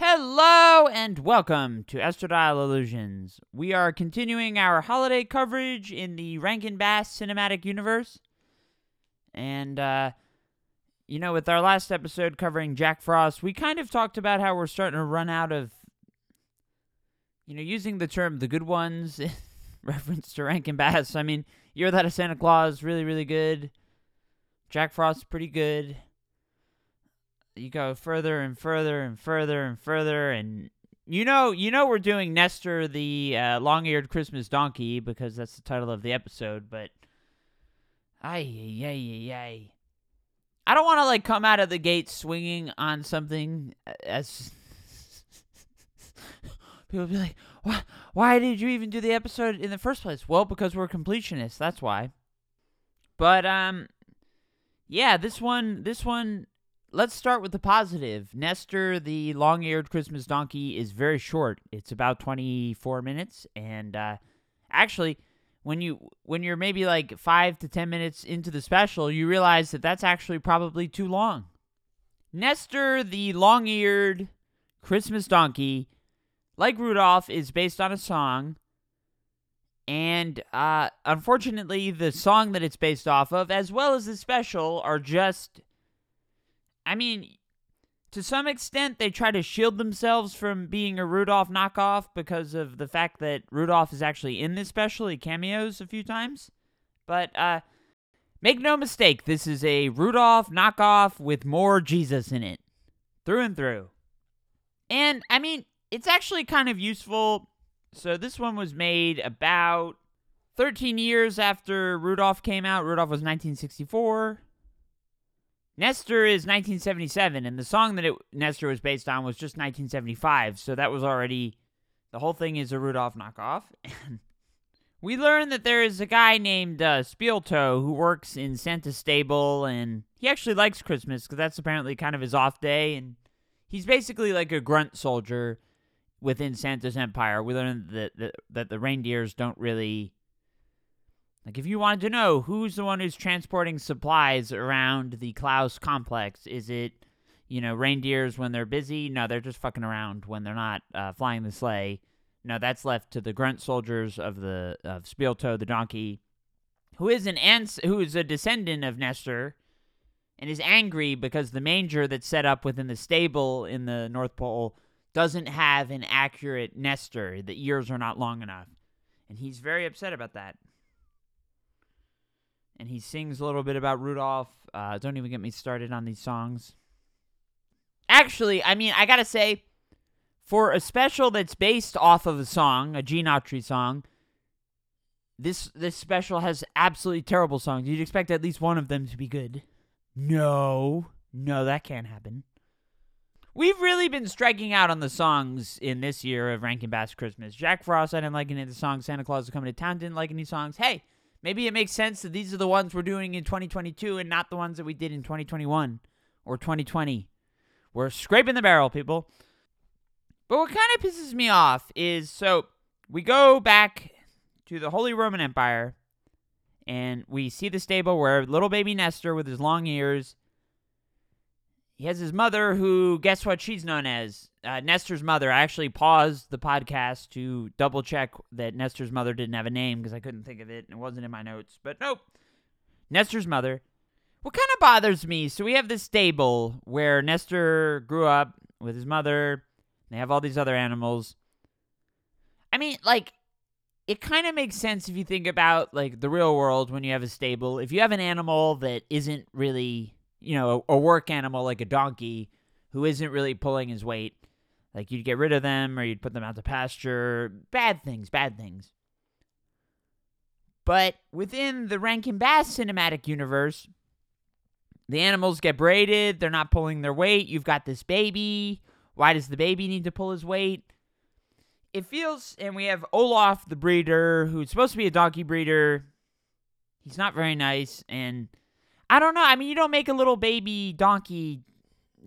Hello and welcome to Estradiol Illusions. We are continuing our holiday coverage in the Rankin Bass cinematic universe. And, uh, you know, with our last episode covering Jack Frost, we kind of talked about how we're starting to run out of, you know, using the term the good ones reference to Rankin Bass. I mean, Year That of Santa Claus, really, really good. Jack Frost, pretty good you go further and further and further and further and you know you know we're doing Nestor the uh, long-eared Christmas donkey because that's the title of the episode but ay ay ay ay I don't want to like come out of the gate swinging on something as people be like why why did you even do the episode in the first place? Well because we're completionists that's why. But um yeah this one this one let's start with the positive. Nestor, the long eared Christmas donkey, is very short. It's about 24 minutes. And uh, actually, when you when you're maybe like five to 10 minutes into the special, you realize that that's actually probably too long. Nestor, the long eared Christmas donkey, like Rudolph, is based on a song. And uh, unfortunately, the song that it's based off of, as well as the special, are just I mean, to some extent, they try to shield themselves from being a Rudolph knockoff because of the fact that Rudolph is actually in this special. He cameos a few times. But uh, make no mistake, this is a Rudolph knockoff with more Jesus in it, through and through. And I mean, it's actually kind of useful. So this one was made about 13 years after Rudolph came out. Rudolph was 1964. Nestor is 1977, and the song that it, Nestor was based on was just 1975, so that was already. The whole thing is a Rudolph knockoff. We learn that there is a guy named uh, Spieltoe who works in Santa's stable, and he actually likes Christmas because that's apparently kind of his off day, and he's basically like a grunt soldier within Santa's empire. We learn that, that, that the reindeers don't really like, if you wanted to know who's the one who's transporting supplies around the Claus complex, is it, you know, reindeers when they're busy? No, they're just fucking around when they're not uh, flying the sleigh. No, that's left to the grunt soldiers of the of Spieltoe the donkey, who is an ans- who is a descendant of Nestor, and is angry because the manger that's set up within the stable in the North Pole doesn't have an accurate Nestor. The ears are not long enough, and he's very upset about that and he sings a little bit about Rudolph. Uh, don't even get me started on these songs. Actually, I mean, I gotta say, for a special that's based off of a song, a Gene Autry song, this this special has absolutely terrible songs. You'd expect at least one of them to be good. No, no, that can't happen. We've really been striking out on the songs in this year of Rankin Bass Christmas. Jack Frost, I didn't like any of the songs. Santa Claus is coming to town, didn't like any songs. Hey, Maybe it makes sense that these are the ones we're doing in 2022 and not the ones that we did in 2021 or 2020. We're scraping the barrel, people. But what kind of pisses me off is so we go back to the Holy Roman Empire and we see the stable where little baby Nestor with his long ears he has his mother, who, guess what she's known as? Uh, Nestor's mother. I actually paused the podcast to double check that Nestor's mother didn't have a name because I couldn't think of it and it wasn't in my notes. But nope. Nestor's mother. What kind of bothers me? So we have this stable where Nestor grew up with his mother. They have all these other animals. I mean, like, it kind of makes sense if you think about, like, the real world when you have a stable. If you have an animal that isn't really you know, a, a work animal like a donkey who isn't really pulling his weight. Like you'd get rid of them or you'd put them out to pasture. Bad things, bad things. But within the Rankin Bass cinematic universe, the animals get braided, they're not pulling their weight. You've got this baby. Why does the baby need to pull his weight? It feels, and we have Olaf the breeder, who's supposed to be a donkey breeder. He's not very nice, and I don't know. I mean, you don't make a little baby donkey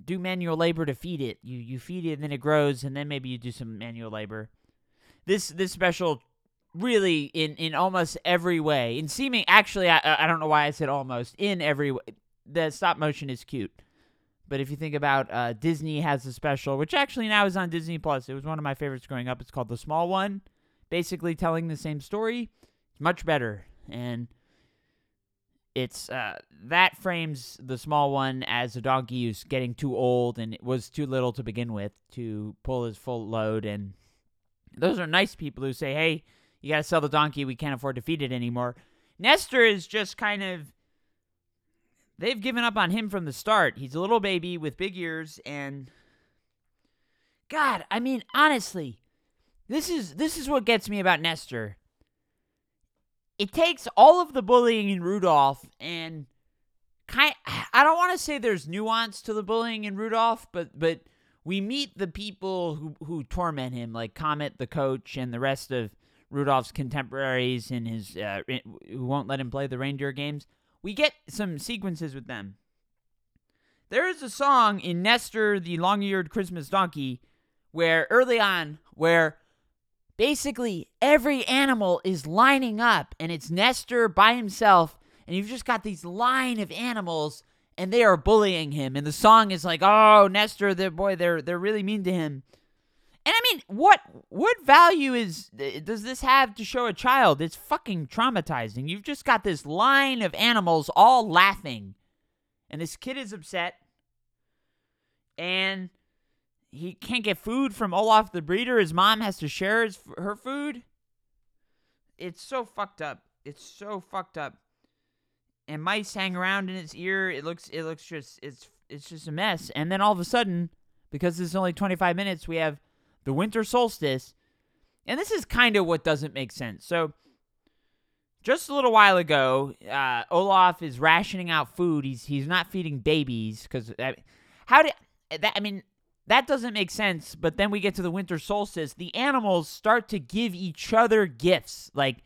do manual labor to feed it. You you feed it and then it grows and then maybe you do some manual labor. This this special really in in almost every way. In seeming actually I I don't know why I said almost in every way. The stop motion is cute. but if you think about uh, Disney has a special, which actually now is on Disney Plus. It was one of my favorites growing up. It's called The Small One, basically telling the same story. It's much better, and it's uh, that frames the small one as a donkey who's getting too old and it was too little to begin with to pull his full load. And those are nice people who say, "Hey, you got to sell the donkey. We can't afford to feed it anymore." Nestor is just kind of they've given up on him from the start. He's a little baby with big ears and God, I mean, honestly, this is this is what gets me about Nestor. It takes all of the bullying in Rudolph and kind I don't want to say there's nuance to the bullying in Rudolph, but but we meet the people who who torment him like Comet the coach and the rest of Rudolph's contemporaries and his uh, who won't let him play the reindeer games we get some sequences with them. There is a song in Nestor the long-eared Christmas donkey where early on where basically every animal is lining up and it's Nestor by himself and you've just got these line of animals and they are bullying him and the song is like oh Nestor the boy they're they're really mean to him and I mean, what what value is does this have to show a child? It's fucking traumatizing. You've just got this line of animals all laughing, and this kid is upset, and he can't get food from Olaf the breeder. His mom has to share his, her food. It's so fucked up. It's so fucked up. And mice hang around in its ear. It looks it looks just it's it's just a mess. And then all of a sudden, because it's only 25 minutes, we have the winter solstice. And this is kind of what doesn't make sense. So, just a little while ago, uh, Olaf is rationing out food. He's he's not feeding babies because how did that? I mean, that doesn't make sense. But then we get to the winter solstice. The animals start to give each other gifts. Like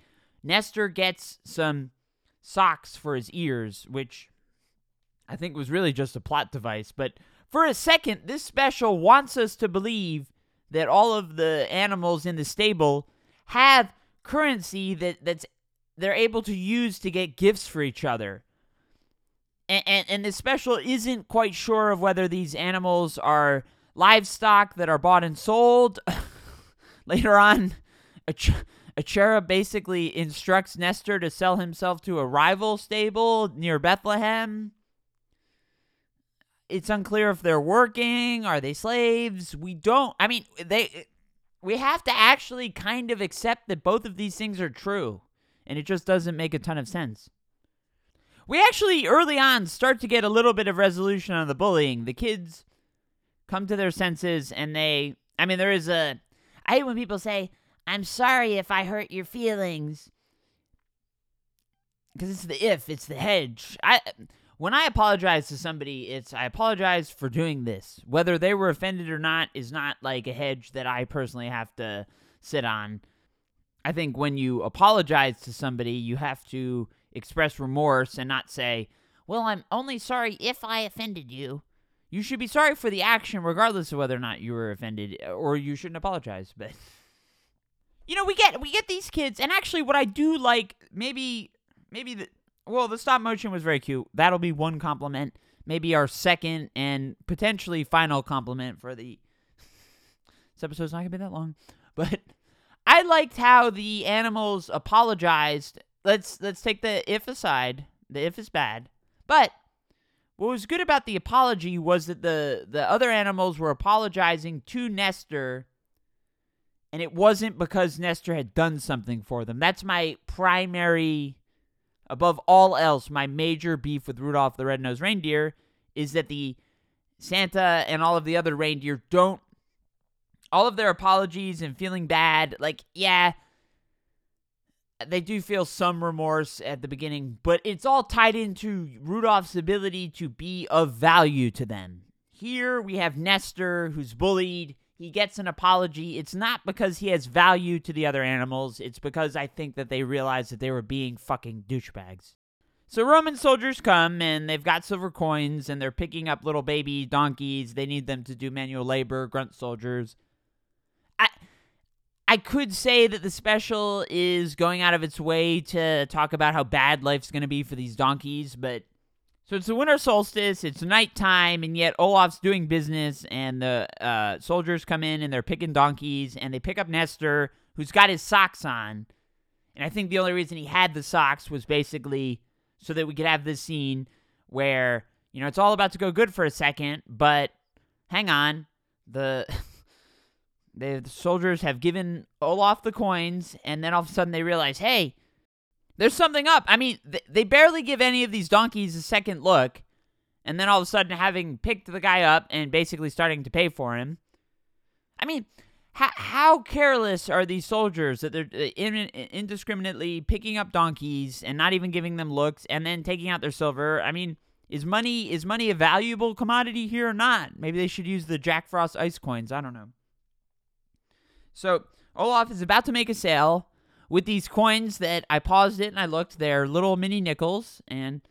Nestor gets some socks for his ears, which I think was really just a plot device. But for a second, this special wants us to believe that all of the animals in the stable have currency that that's they're able to use to get gifts for each other. And, and, and the special isn't quite sure of whether these animals are livestock that are bought and sold. Later on, a, ch- a cherub basically instructs Nestor to sell himself to a rival stable near Bethlehem. It's unclear if they're working. Are they slaves? We don't i mean they we have to actually kind of accept that both of these things are true and it just doesn't make a ton of sense. We actually early on start to get a little bit of resolution on the bullying. The kids come to their senses and they i mean there is a i hate when people say i'm sorry if i hurt your feelings because it's the if it's the hedge i when I apologize to somebody, it's I apologize for doing this. Whether they were offended or not is not like a hedge that I personally have to sit on. I think when you apologize to somebody, you have to express remorse and not say, Well, I'm only sorry if I offended you. You should be sorry for the action, regardless of whether or not you were offended, or you shouldn't apologize. But you know, we get we get these kids, and actually, what I do like, maybe maybe the well, the stop motion was very cute. That'll be one compliment. Maybe our second and potentially final compliment for the. this episode's not gonna be that long, but I liked how the animals apologized. Let's let's take the if aside. The if is bad, but what was good about the apology was that the the other animals were apologizing to Nestor and it wasn't because Nestor had done something for them. That's my primary above all else, my major beef with Rudolph the Red-Nosed Reindeer is that the Santa and all of the other reindeer don't all of their apologies and feeling bad, like yeah, they do feel some remorse at the beginning, but it's all tied into Rudolph's ability to be of value to them. Here we have Nestor who's bullied he gets an apology. It's not because he has value to the other animals, it's because I think that they realized that they were being fucking douchebags. So Roman soldiers come and they've got silver coins and they're picking up little baby donkeys. They need them to do manual labor, grunt soldiers. I I could say that the special is going out of its way to talk about how bad life's going to be for these donkeys, but So it's the winter solstice, it's nighttime, and yet Olaf's doing business, and the uh, soldiers come in and they're picking donkeys, and they pick up Nestor, who's got his socks on. And I think the only reason he had the socks was basically so that we could have this scene where, you know, it's all about to go good for a second, but hang on. The the soldiers have given Olaf the coins, and then all of a sudden they realize, hey, there's something up. I mean, th- they barely give any of these donkeys a second look, and then all of a sudden, having picked the guy up and basically starting to pay for him. I mean, how, how careless are these soldiers that they're uh, in, indiscriminately picking up donkeys and not even giving them looks, and then taking out their silver? I mean, is money is money a valuable commodity here or not? Maybe they should use the Jack Frost ice coins. I don't know. So Olaf is about to make a sale with these coins that I paused it and I looked. They're little mini nickels, and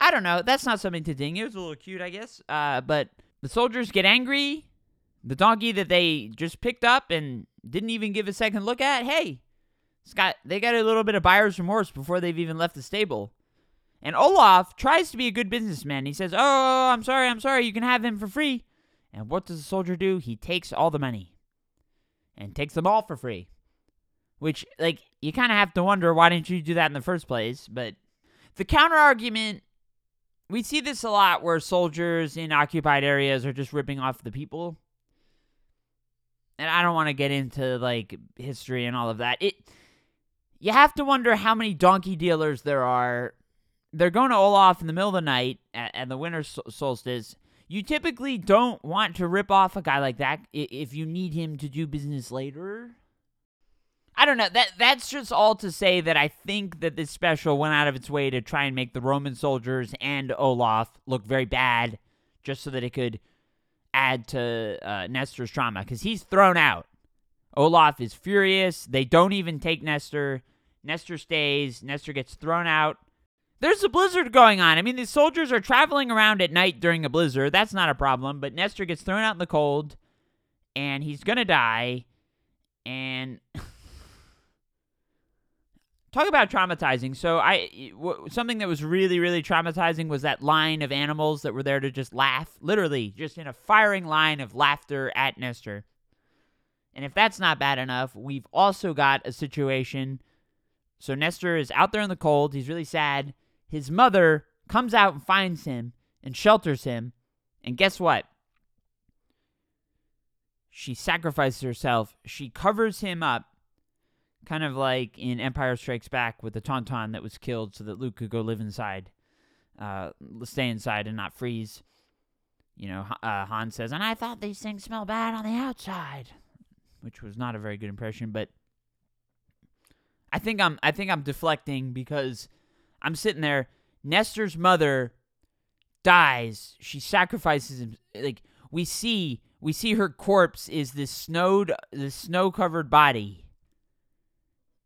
I don't know. That's not something to ding. It was a little cute, I guess. Uh, but the soldiers get angry. The donkey that they just picked up and didn't even give a second look at. Hey, got they got a little bit of buyer's remorse before they've even left the stable. And Olaf tries to be a good businessman. He says, "Oh, I'm sorry, I'm sorry. You can have him for free." And what does the soldier do? He takes all the money and takes them all for free. Which, like, you kind of have to wonder why didn't you do that in the first place? But the counter argument, we see this a lot where soldiers in occupied areas are just ripping off the people. And I don't want to get into like history and all of that. It you have to wonder how many donkey dealers there are. They're going to Olaf in the middle of the night at, at the winter solstice. You typically don't want to rip off a guy like that if you need him to do business later. I don't know. That that's just all to say that I think that this special went out of its way to try and make the Roman soldiers and Olaf look very bad, just so that it could add to uh, Nestor's trauma because he's thrown out. Olaf is furious. They don't even take Nestor. Nestor stays. Nestor gets thrown out. There's a blizzard going on. I mean, the soldiers are traveling around at night during a blizzard. That's not a problem. But Nestor gets thrown out in the cold, and he's gonna die. And talk about traumatizing. So I w- something that was really really traumatizing was that line of animals that were there to just laugh, literally just in a firing line of laughter at Nestor. And if that's not bad enough, we've also got a situation. So Nestor is out there in the cold. He's really sad. His mother comes out and finds him and shelters him. And guess what? She sacrifices herself. She covers him up kind of like in Empire Strikes Back with the Tauntaun that was killed so that Luke could go live inside, uh, stay inside and not freeze. You know, uh, Han says, and I thought these things smell bad on the outside, which was not a very good impression. But I think I'm, I think I'm deflecting because I'm sitting there. Nestor's mother dies. She sacrifices him. Like we see, we see her corpse is this snowed, this snow covered body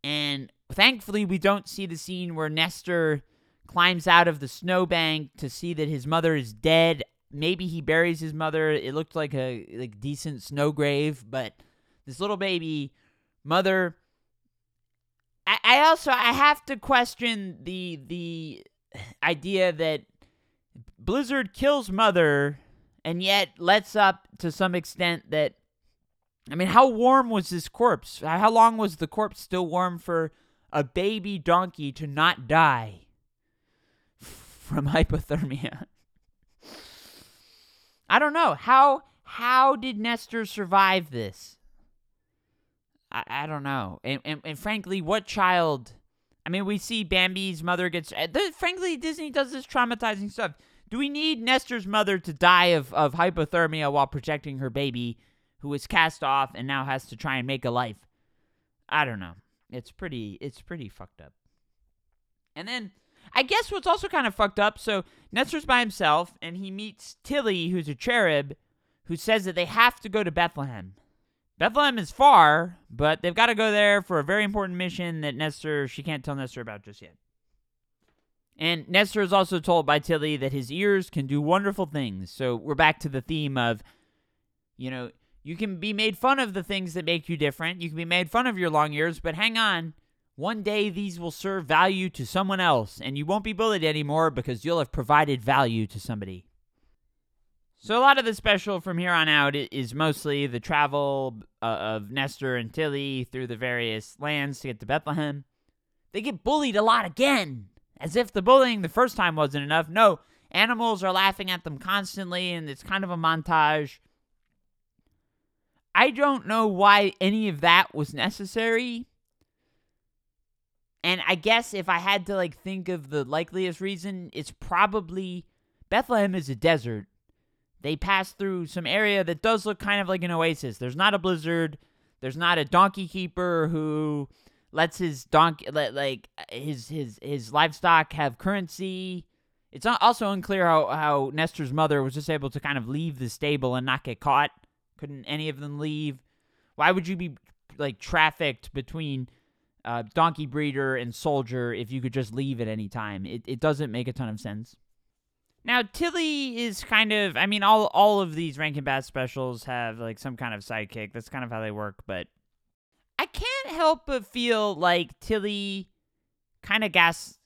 and thankfully, we don't see the scene where Nestor climbs out of the snowbank to see that his mother is dead. Maybe he buries his mother. It looked like a like decent snow grave, but this little baby mother. I, I also I have to question the the idea that Blizzard kills mother and yet lets up to some extent that I mean, how warm was this corpse? How long was the corpse still warm for a baby donkey to not die from hypothermia? I don't know. How how did Nestor survive this? I, I don't know. And, and and frankly, what child I mean, we see Bambi's mother gets. Uh, frankly, Disney does this traumatizing stuff. Do we need Nestor's mother to die of, of hypothermia while protecting her baby who was cast off and now has to try and make a life. I don't know. It's pretty it's pretty fucked up. And then I guess what's also kind of fucked up, so Nestor's by himself and he meets Tilly, who's a cherub, who says that they have to go to Bethlehem. Bethlehem is far, but they've got to go there for a very important mission that Nestor she can't tell Nestor about just yet. And Nestor is also told by Tilly that his ears can do wonderful things. So we're back to the theme of, you know, you can be made fun of the things that make you different. You can be made fun of your long ears, but hang on. One day these will serve value to someone else, and you won't be bullied anymore because you'll have provided value to somebody. So a lot of the special from here on out is mostly the travel uh, of Nestor and Tilly through the various lands to get to Bethlehem. They get bullied a lot again, as if the bullying the first time wasn't enough. No, animals are laughing at them constantly, and it's kind of a montage. I don't know why any of that was necessary. And I guess if I had to like think of the likeliest reason, it's probably Bethlehem is a desert they pass through some area that does look kind of like an oasis. There's not a blizzard. There's not a donkey keeper who lets his donkey let like his his his livestock have currency. It's also unclear how how Nestor's mother was just able to kind of leave the stable and not get caught. Couldn't any of them leave? Why would you be like trafficked between uh, donkey breeder and soldier if you could just leave at any time? It it doesn't make a ton of sense. Now Tilly is kind of I mean all all of these Rankin Bass specials have like some kind of sidekick. That's kind of how they work, but I can't help but feel like Tilly kind of gas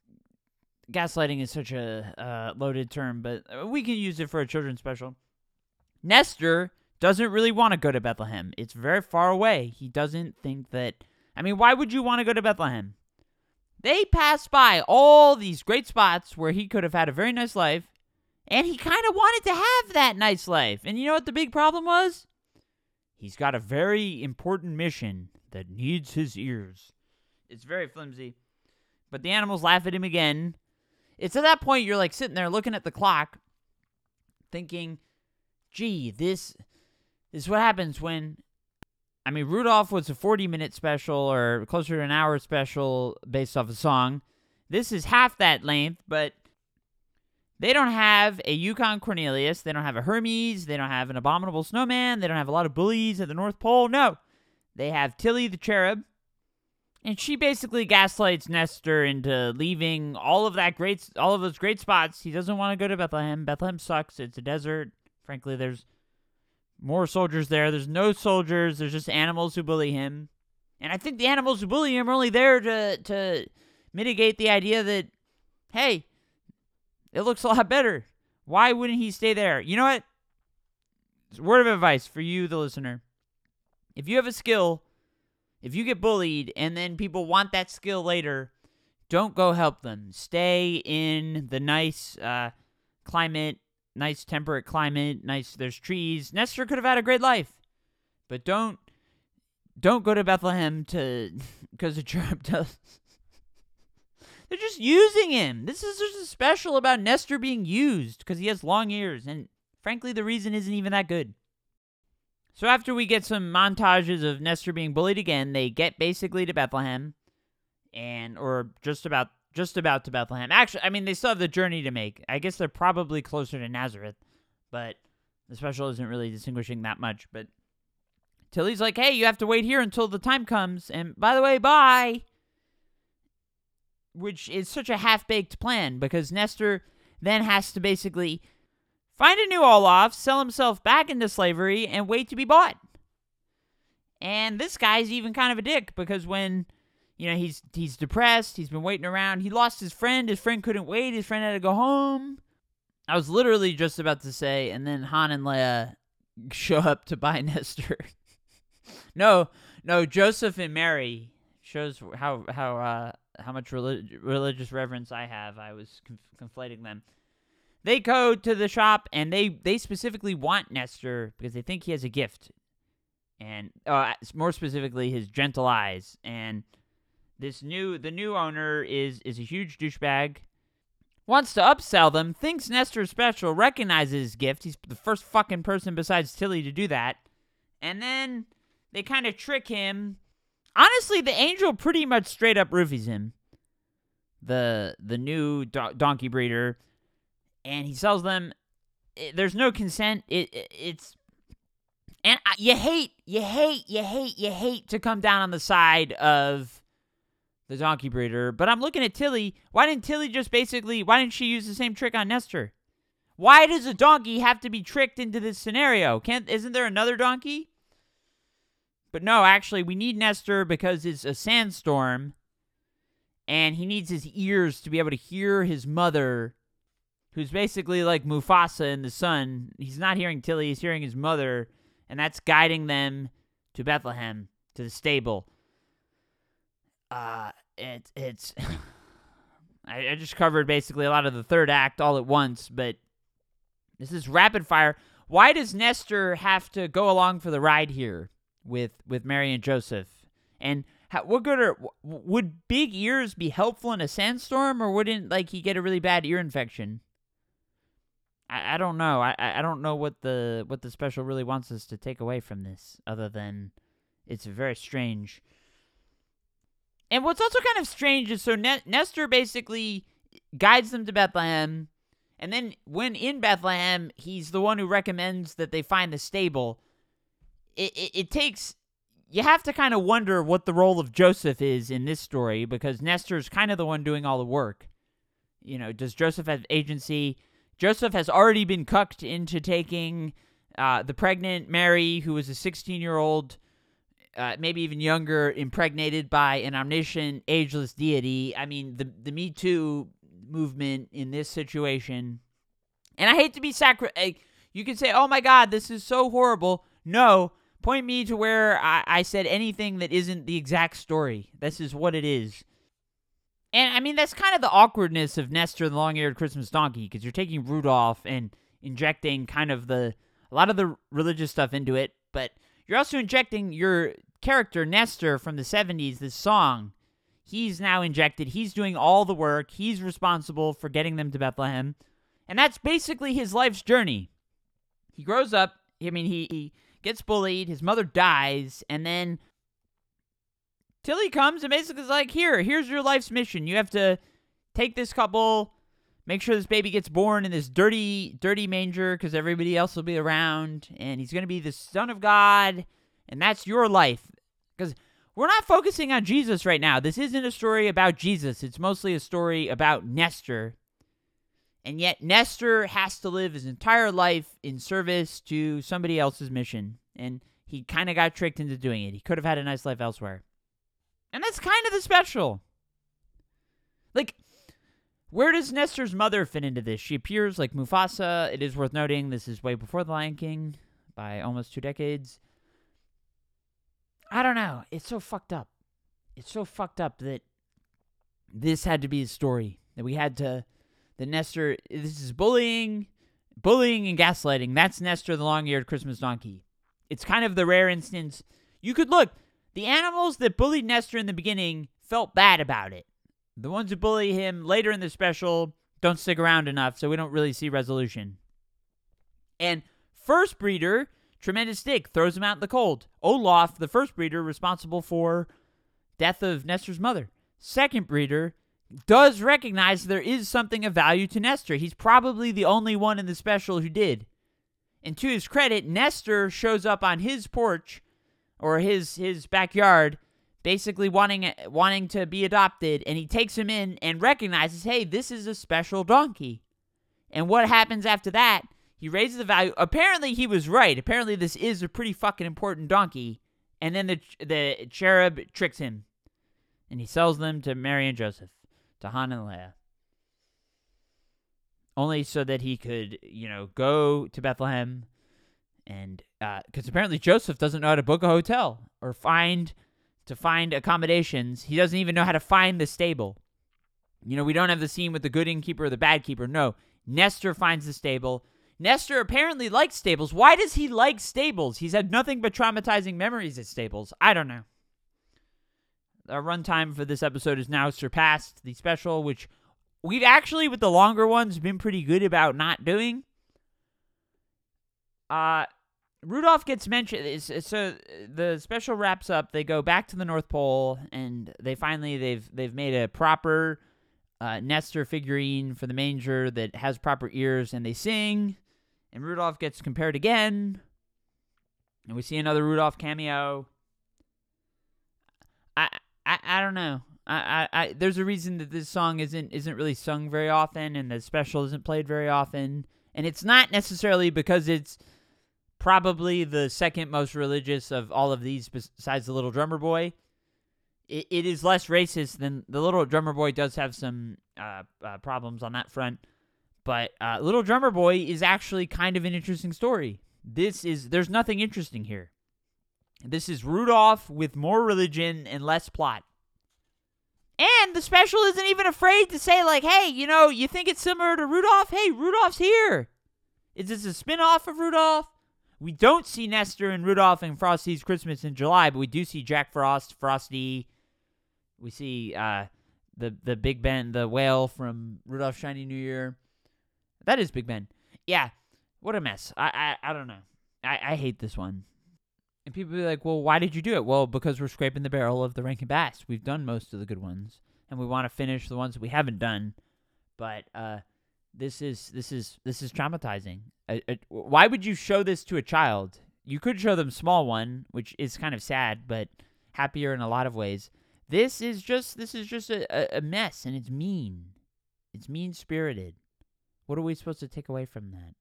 gaslighting is such a uh, loaded term, but we can use it for a children's special. Nestor doesn't really want to go to Bethlehem. It's very far away. He doesn't think that I mean, why would you want to go to Bethlehem? They pass by all these great spots where he could have had a very nice life and he kind of wanted to have that nice life. And you know what the big problem was? He's got a very important mission that needs his ears. It's very flimsy. But the animals laugh at him again. It's at that point you're like sitting there looking at the clock, thinking, gee, this, is what happens when. I mean, Rudolph was a 40 minute special or closer to an hour special based off a song. This is half that length, but they don't have a Yukon Cornelius. They don't have a Hermey. They don't have an abominable snowman. They don't have a lot of bullies at the North Pole. No. They have Tilly the cherub. And she basically gaslights Nestor into leaving all of that great all of those great spots. He doesn't want to go to Bethlehem. Bethlehem sucks. It's a desert. Frankly, there's more soldiers there. There's no soldiers. There's just animals who bully him. And I think the animals who bully him are only there to to mitigate the idea that hey, it looks a lot better. Why wouldn't he stay there? You know what? Word of advice for you, the listener. If you have a skill, if you get bullied and then people want that skill later, don't go help them. Stay in the nice uh, climate, nice temperate climate, nice there's trees. Nestor could have had a great life. But don't don't go to Bethlehem to because the cherub does they're just using him. This is just a special about Nestor being used because he has long ears, and frankly, the reason isn't even that good. So after we get some montages of Nestor being bullied again, they get basically to Bethlehem, and or just about just about to Bethlehem. Actually, I mean they still have the journey to make. I guess they're probably closer to Nazareth, but the special isn't really distinguishing that much. But Tilly's like, "Hey, you have to wait here until the time comes." And by the way, bye which is such a half baked plan because Nestor then has to basically find a new Olaf, sell himself back into slavery, and wait to be bought. And this guy's even kind of a dick because when you know he's he's depressed, he's been waiting around. He lost his friend. His friend couldn't wait. His friend had to go home. I was literally just about to say, and then Han and Leia show up to buy Nestor. no, no, Joseph and Mary shows how how uh, how much relig- religious reverence I have. I was conf- conflating them. They go to the shop and they they specifically want Nestor because they think he has a gift, and uh, more specifically his gentle eyes. And this new the new owner is is a huge douchebag. Wants to upsell them, thinks Nestor's special, recognizes his gift. He's the first fucking person besides Tilly to do that. And then they kind of trick him honestly, the angel pretty much straight up roofies him. The the new do- donkey breeder, and he sells them. It, there's no consent. It, it it's and I, you hate you hate you hate you hate to come down on the side of the donkey breeder. But I'm looking at Tilly. Why didn't Tilly just basically? Why didn't she use the same trick on Nestor? Why does a donkey have to be tricked into this scenario? Can't isn't there another donkey? But no, actually, we need Nestor because it's a sandstorm. and he needs his ears to be able to hear his mother, who's basically like Mufasa in the sun. He's not hearing Tilly, he's hearing his mother, and that's guiding them to Bethlehem, to the stable. Uh, it, it's. I, I just covered basically a lot of the third act all at once, but this is rapid fire. Why does Nestor have to go along for the ride here with with Mary and Joseph? And how, what good are would big ears be helpful in a sandstorm, or wouldn't like he get a really bad ear infection? I, I don't know. I I don't know what the what the special really wants us to take away from this, other than it's very strange. And what's also kind of strange is so ne- Nestor basically guides them to Bethlehem, and then when in Bethlehem, he's the one who recommends that they find the stable. It, it, it takes you have to kind of wonder what the role of Joseph is in this story because Nestor's kind of the one doing all the work. You know, does Joseph have agency? Joseph has already been cucked into taking uh, the pregnant Mary, who was a 16 year old uh, maybe even younger, impregnated by an omniscient, ageless deity. I mean, the the Me Too movement in this situation, and I hate to be sacri. You can say, "Oh my God, this is so horrible." No, point me to where I, I said anything that isn't the exact story. This is what it is. And I mean, that's kind of the awkwardness of Nestor the long-eared Christmas donkey, because you're taking Rudolph and injecting kind of the a lot of the religious stuff into it, but you're also injecting your character Nestor from the 70s, this song. He's now injected. He's doing all the work. He's responsible for getting them to Bethlehem. And that's basically his life's journey. He grows up. I mean, he, he gets bullied. His mother dies. And then Tilly comes and basically is like, here, here's your life's mission. You have to take this couple, make sure this baby gets born in this dirty, dirty manger because everybody else will be around. And he's to be the son of God and that's your life. Because we're not focusing on Jesus right now. This isn't a story about Jesus, it's mostly a story about Nestor. And yet, Nestor has to live his entire life in service to somebody else's mission. And he kind of got tricked into doing it. He could have had a nice life elsewhere. And that's kind of the special. Like, where does Nestor's mother fit into this? She appears like Mufasa. It is worth noting this is way before The Lion King by almost two decades. I don't know. It's so fucked up. It's so fucked up that this had to be a story that we had to. The Nestor. This is bullying, bullying and gaslighting. That's Nestor, the long-eared Christmas donkey. It's kind of the rare instance. You could look. The animals that bullied Nestor in the beginning felt bad about it. The ones who bully him later in the special don't stick around enough, so we don't really see resolution. And first breeder Tremendous Dick throws him out in the cold. Olaf, the first breeder, responsible for death of Nestor's mother. Second breeder does recognize there is something of value to Nestor. He's probably the only one in the special who did. And to his credit, Nestor shows up on his porch or his his backyard basically wanting wanting to be adopted and he takes him in and recognizes, "Hey, this is a special donkey." And what happens after that he raises the value. Apparently, he was right. Apparently, this is a pretty fucking important donkey. And then the the cherub tricks him, and he sells them to Mary and Joseph, to Han and Leia, only so that he could, you know, go to Bethlehem, and because uh, apparently Joseph doesn't know how to book a hotel or find to find accommodations. He doesn't even know how to find the stable. You know, we don't have the scene with the good innkeeper or the bad keeper. No, Nestor finds the stable Nestor apparently likes stables. Why does he like stables? He's had nothing but traumatizing memories at stables. I don't know. Our runtime for this episode is now surpassed the special, which we've actually, with the longer ones, been pretty good about not doing. Uh, Rudolph gets mentioned. So the special wraps up. They go back to the North Pole, and they finally they've they've made a proper uh, Nestor figurine for the manger that has proper ears, and they sing and Rudolph gets compared again, and we see another Rudolph cameo. I I, I don't know. I, I, I there's a reason that this song isn't isn't really sung very often, and the special isn't played very often, and it's not necessarily because it's probably the second most religious of all of these besides the Little Drummer Boy. it, it is less racist than the Little Drummer Boy does have some uh, uh, problems on that front, but uh, Little Drummer Boy is actually kind of an interesting story. This is there's nothing interesting here. This is Rudolph with more religion and less plot. And the special isn't even afraid to say, like, hey, you know, you think it's similar to Rudolph? Hey, Rudolph's here. Is this a spin off of Rudolph? We don't see Nestor and Rudolph and Frosty's Christmas in July, but we do see Jack Frost, Frosty. We see uh, the the Big Ben, the whale from Rudolph Shiny New Year. That is Big Ben. Yeah, what a mess. I I, I don't know. I, I hate this one. And people be like, well, why did you do it? Well, because we're scraping the barrel of the Rankin Bass. We've done most of the good ones, and we want to finish the ones that we haven't done. But uh, this is this is this is traumatizing. I, I, why would you show this to a child? You could show them small one, which is kind of sad, but happier in a lot of ways. This is just this is just a, a mess, and it's mean. It's mean spirited. What are we supposed to take away from that?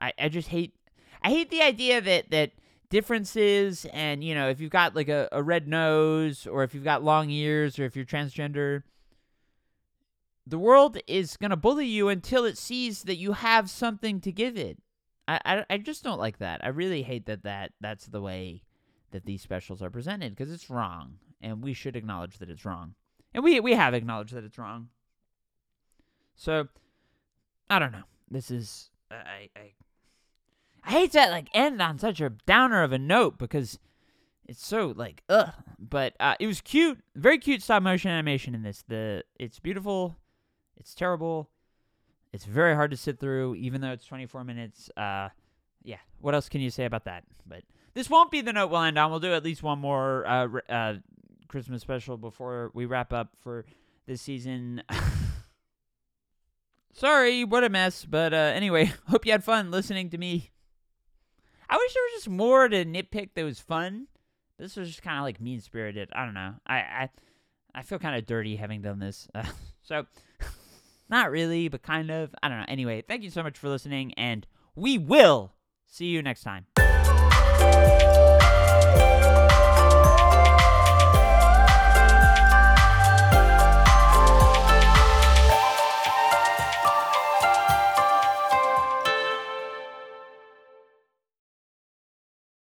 I, I just hate I hate the idea that that differences and you know if you've got like a, a red nose or if you've got long ears or if you're transgender the world is going to bully you until it sees that you have something to give it. I, I, I just don't like that. I really hate that that that's the way that these specials are presented because it's wrong and we should acknowledge that it's wrong. And we we have acknowledged that it's wrong. So i don't know. This is i i I hate to like end on such a downer of a note because it's so like ugh. But uh, it was cute, very cute stop motion animation in this. The it's beautiful, it's terrible, it's very hard to sit through, even though it's 24 minutes. Uh, yeah. What else can you say about that? But this won't be the note we'll end on. We'll do at least one more uh, uh, Christmas special before we wrap up for this season. Sorry, what a mess. But uh, anyway, hope you had fun listening to me I wish there was just more to nitpick that was fun. This was just kind of like mean spirited. I don't know. I I, I feel kind of dirty having done this. Uh, so, not really, but kind of. I don't know. Anyway, thank you so much for listening, and we will see you next time.